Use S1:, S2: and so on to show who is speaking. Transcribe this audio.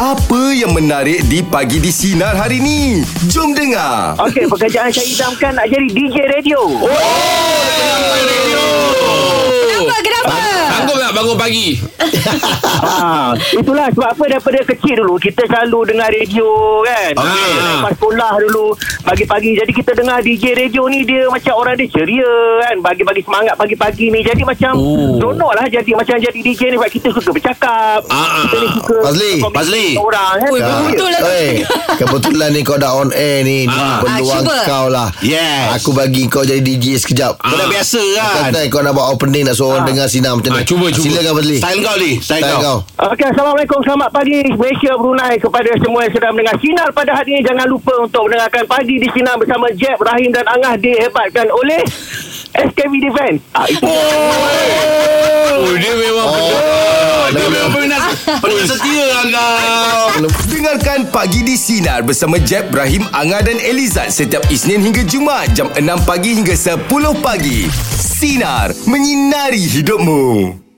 S1: Apa yang menarik di Pagi di Sinar hari ni? Jom dengar.
S2: Okey, pekerjaan saya idamkan nak jadi DJ radio.
S3: Kenapa? Kenapa?
S4: Sanggup tak bangun pagi?
S2: ha, itulah sebab apa daripada kecil dulu kita selalu dengar radio kan. Ha, Lepas sekolah dulu pagi-pagi jadi kita dengar DJ radio ni dia macam orang dia ceria kan. Bagi-bagi semangat pagi-pagi ni. Jadi macam
S4: Oh.
S2: seronok lah jadi macam jadi DJ ni sebab kita suka bercakap.
S4: Ah, ah.
S2: Kita ni suka
S5: Fazli,
S4: Fazli.
S2: orang kan.
S3: Oi,
S2: Ya.
S3: betul lah.
S5: Eh, kebetulan ni kau dah on air ni. Ni
S4: Ah.
S5: peluang
S3: Ah,
S5: kau lah.
S4: Yes.
S5: Aku bagi kau jadi DJ sekejap.
S4: Kau dah biasa kan?
S5: Kata kau nak buat opening nak suruh orang dengar sinar macam
S4: Ah,
S5: ni.
S4: cuba, cuba.
S5: Silakan Fazli.
S4: Style kau ni. Style,
S5: Style
S4: kau.
S5: kau.
S2: Okey, Assalamualaikum. Selamat pagi Malaysia Brunei kepada semua yang sedang mendengar sinar pada hari ini. Jangan lupa untuk mendengarkan pagi di sinar bersama Jeb, Rahim dan Angah dihebatkan oleh SKB Defense. Ah, itu.
S4: Oh, dia memang oh, Dia memang peminat Peminat setia kau
S1: Dengarkan Pagi di Sinar bersama Jeb, Ibrahim, Anga dan Elizad setiap Isnin hingga Jumaat jam 6 pagi hingga 10 pagi. Sinar. Menyinari hidupmu.